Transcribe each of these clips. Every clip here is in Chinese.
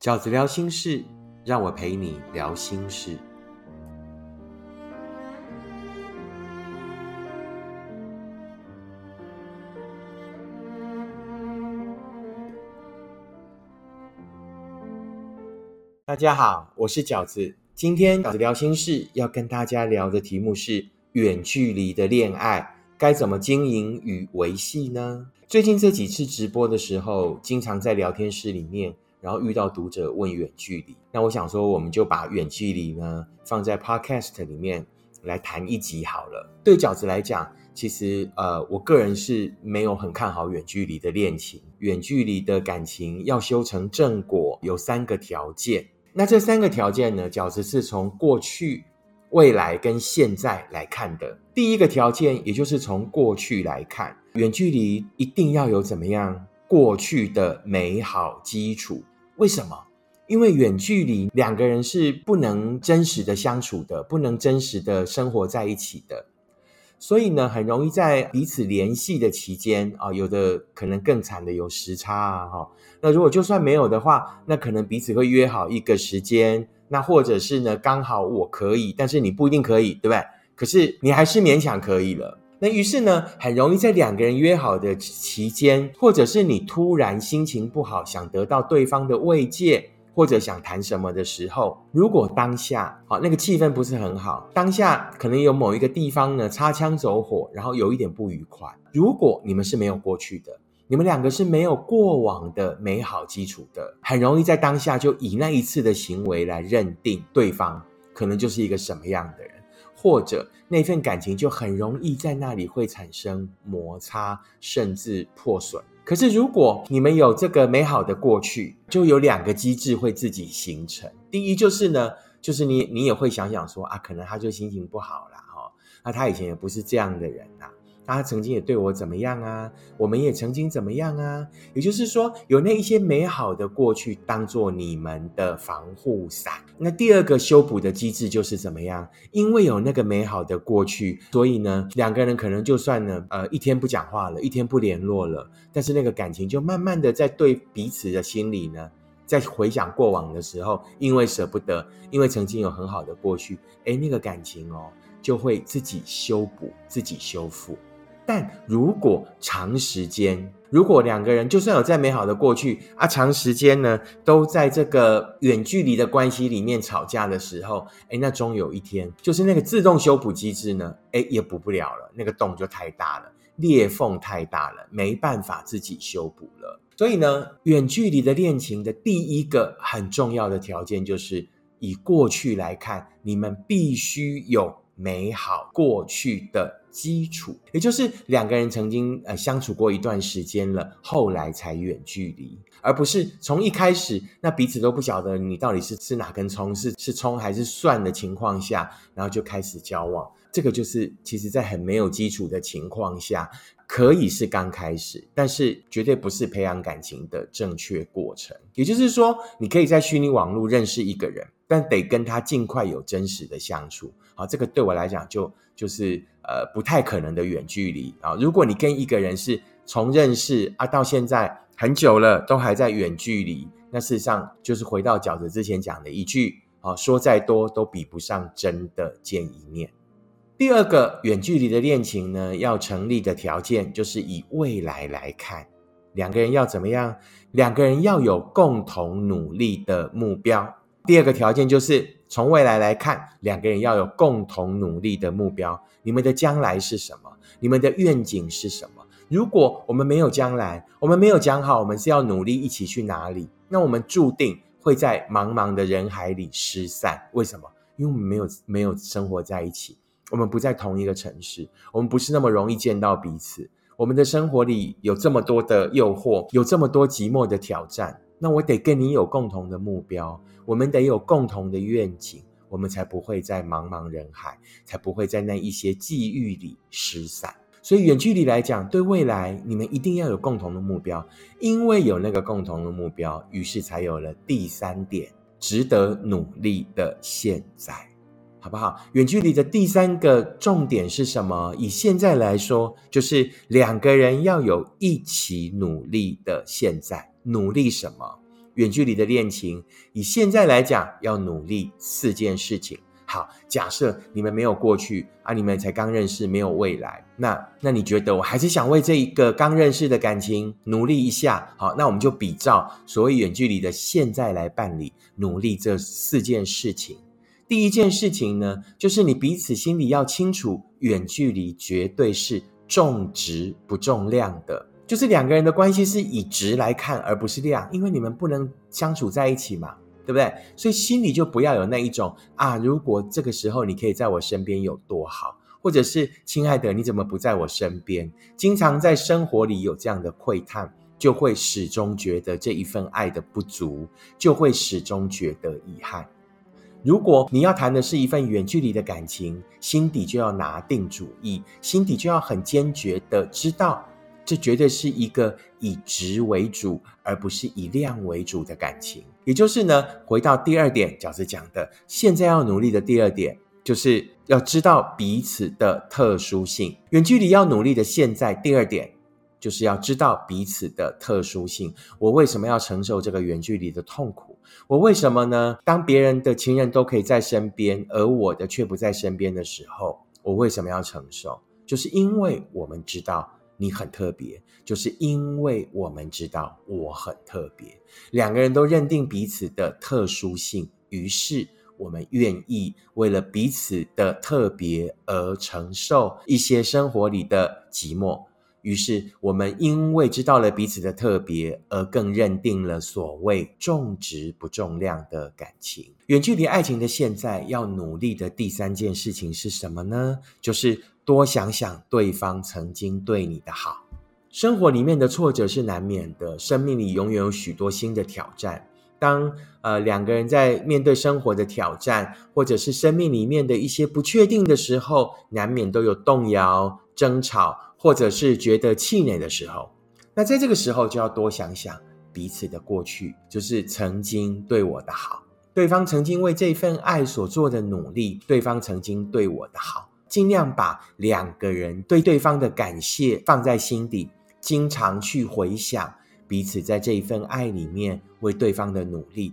饺子聊心事，让我陪你聊心事。大家好，我是饺子。今天饺子聊心事要跟大家聊的题目是远距离的恋爱该怎么经营与维系呢？最近这几次直播的时候，经常在聊天室里面，然后遇到读者问远距离，那我想说，我们就把远距离呢放在 Podcast 里面来谈一集好了。对饺子来讲，其实呃，我个人是没有很看好远距离的恋情。远距离的感情要修成正果，有三个条件。那这三个条件呢？饺子是从过去、未来跟现在来看的。第一个条件，也就是从过去来看，远距离一定要有怎么样过去的美好基础。为什么？因为远距离两个人是不能真实的相处的，不能真实的生活在一起的。所以呢，很容易在彼此联系的期间啊，有的可能更惨的有时差啊，哈。那如果就算没有的话，那可能彼此会约好一个时间，那或者是呢，刚好我可以，但是你不一定可以，对不对？可是你还是勉强可以了。那于是呢，很容易在两个人约好的期间，或者是你突然心情不好，想得到对方的慰藉。或者想谈什么的时候，如果当下好那个气氛不是很好，当下可能有某一个地方呢擦枪走火，然后有一点不愉快。如果你们是没有过去的，你们两个是没有过往的美好基础的，很容易在当下就以那一次的行为来认定对方可能就是一个什么样的人，或者那份感情就很容易在那里会产生摩擦，甚至破损。可是，如果你们有这个美好的过去，就有两个机制会自己形成。第一就是呢，就是你你也会想想说啊，可能他就心情不好啦哈，那他以前也不是这样的人呐。他曾经也对我怎么样啊？我们也曾经怎么样啊？也就是说，有那一些美好的过去当做你们的防护伞。那第二个修补的机制就是怎么样？因为有那个美好的过去，所以呢，两个人可能就算呢，呃，一天不讲话了，一天不联络了，但是那个感情就慢慢的在对彼此的心里呢，在回想过往的时候，因为舍不得，因为曾经有很好的过去，哎，那个感情哦，就会自己修补，自己修复。但如果长时间，如果两个人就算有再美好的过去啊，长时间呢都在这个远距离的关系里面吵架的时候，哎，那终有一天，就是那个自动修补机制呢，哎，也补不了了，那个洞就太大了，裂缝太大了，没办法自己修补了。所以呢，远距离的恋情的第一个很重要的条件，就是以过去来看，你们必须有美好过去的。基础，也就是两个人曾经呃相处过一段时间了，后来才远距离，而不是从一开始那彼此都不晓得你到底是吃哪根葱，是是葱还是蒜的情况下，然后就开始交往。这个就是其实在很没有基础的情况下，可以是刚开始，但是绝对不是培养感情的正确过程。也就是说，你可以在虚拟网络认识一个人，但得跟他尽快有真实的相处。好，这个对我来讲就就是呃不太可能的远距离啊。如果你跟一个人是从认识啊到现在很久了，都还在远距离，那事实上就是回到饺子之前讲的一句啊，说再多都比不上真的见一面。第二个远距离的恋情呢，要成立的条件就是以未来来看，两个人要怎么样？两个人要有共同努力的目标。第二个条件就是从未来来看，两个人要有共同努力的目标。你们的将来是什么？你们的愿景是什么？如果我们没有将来，我们没有讲好我们是要努力一起去哪里，那我们注定会在茫茫的人海里失散。为什么？因为我们没有没有生活在一起。我们不在同一个城市，我们不是那么容易见到彼此。我们的生活里有这么多的诱惑，有这么多寂寞的挑战。那我得跟你有共同的目标，我们得有共同的愿景，我们才不会在茫茫人海，才不会在那一些际遇里失散。所以远距离来讲，对未来你们一定要有共同的目标，因为有那个共同的目标，于是才有了第三点值得努力的现在。好不好？远距离的第三个重点是什么？以现在来说，就是两个人要有一起努力的现在。努力什么？远距离的恋情，以现在来讲，要努力四件事情。好，假设你们没有过去啊，你们才刚认识，没有未来。那那你觉得我还是想为这一个刚认识的感情努力一下？好，那我们就比照所谓远距离的现在来办理，努力这四件事情。第一件事情呢，就是你彼此心里要清楚，远距离绝对是重质不重量的，就是两个人的关系是以值来看，而不是量，因为你们不能相处在一起嘛。对不对？所以心里就不要有那一种啊，如果这个时候你可以在我身边有多好，或者是亲爱的你怎么不在我身边？经常在生活里有这样的窥探，就会始终觉得这一份爱的不足，就会始终觉得遗憾。如果你要谈的是一份远距离的感情，心底就要拿定主意，心底就要很坚决的知道。这绝对是一个以值为主，而不是以量为主的感情。也就是呢，回到第二点，饺子讲的，现在要努力的第二点，就是要知道彼此的特殊性。远距离要努力的现在，第二点就是要知道彼此的特殊性。我为什么要承受这个远距离的痛苦？我为什么呢？当别人的情人都可以在身边，而我的却不在身边的时候，我为什么要承受？就是因为我们知道。你很特别，就是因为我们知道我很特别，两个人都认定彼此的特殊性，于是我们愿意为了彼此的特别而承受一些生活里的寂寞。于是我们因为知道了彼此的特别，而更认定了所谓重质不重量的感情。远距离爱情的现在要努力的第三件事情是什么呢？就是多想想对方曾经对你的好。生活里面的挫折是难免的，生命里永远有许多新的挑战。当呃两个人在面对生活的挑战，或者是生命里面的一些不确定的时候，难免都有动摇、争吵。或者是觉得气馁的时候，那在这个时候就要多想想彼此的过去，就是曾经对我的好，对方曾经为这份爱所做的努力，对方曾经对我的好，尽量把两个人对对方的感谢放在心底，经常去回想彼此在这一份爱里面为对方的努力，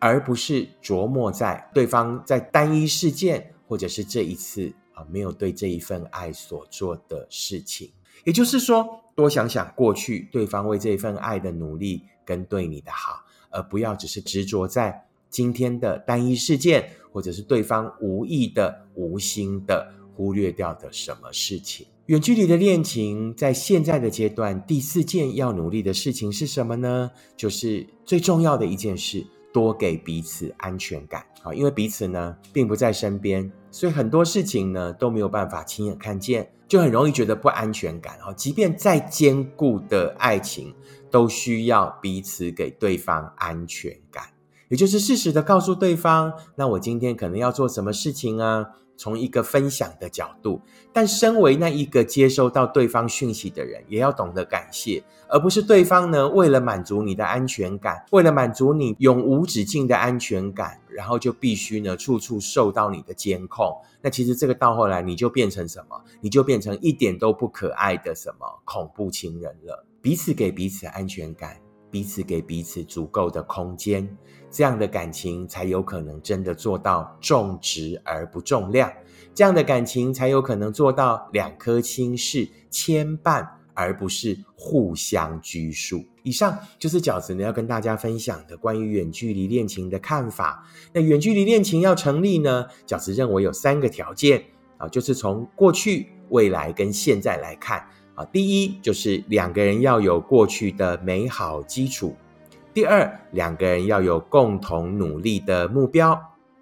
而不是琢磨在对方在单一事件或者是这一次。啊，没有对这一份爱所做的事情，也就是说，多想想过去对方为这一份爱的努力跟对你的好，而不要只是执着在今天的单一事件，或者是对方无意的、无心的忽略掉的什么事情。远距离的恋情在现在的阶段，第四件要努力的事情是什么呢？就是最重要的一件事。多给彼此安全感啊，因为彼此呢并不在身边，所以很多事情呢都没有办法亲眼看见，就很容易觉得不安全感啊。即便再坚固的爱情，都需要彼此给对方安全感，也就是适时的告诉对方，那我今天可能要做什么事情啊。从一个分享的角度，但身为那一个接收到对方讯息的人，也要懂得感谢，而不是对方呢为了满足你的安全感，为了满足你永无止境的安全感，然后就必须呢处处受到你的监控。那其实这个到后来，你就变成什么？你就变成一点都不可爱的什么恐怖情人了。彼此给彼此安全感。彼此给彼此足够的空间，这样的感情才有可能真的做到重质而不重量。这样的感情才有可能做到两颗心是牵绊，而不是互相拘束。以上就是饺子呢要跟大家分享的关于远距离恋情的看法。那远距离恋情要成立呢，饺子认为有三个条件啊，就是从过去、未来跟现在来看。啊，第一就是两个人要有过去的美好基础；第二，两个人要有共同努力的目标；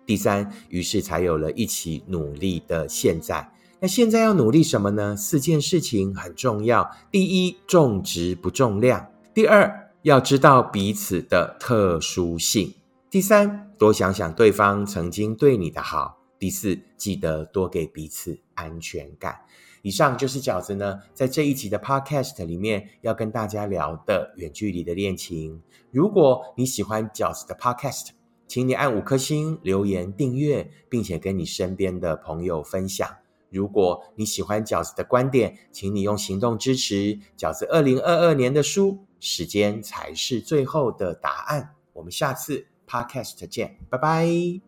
第三，于是才有了一起努力的现在。那现在要努力什么呢？四件事情很重要：第一，重质不重量；第二，要知道彼此的特殊性；第三，多想想对方曾经对你的好；第四，记得多给彼此安全感。以上就是饺子呢，在这一集的 Podcast 里面要跟大家聊的远距离的恋情。如果你喜欢饺子的 Podcast，请你按五颗星、留言、订阅，并且跟你身边的朋友分享。如果你喜欢饺子的观点，请你用行动支持饺子二零二二年的书《时间才是最后的答案》。我们下次 Podcast 见，拜拜。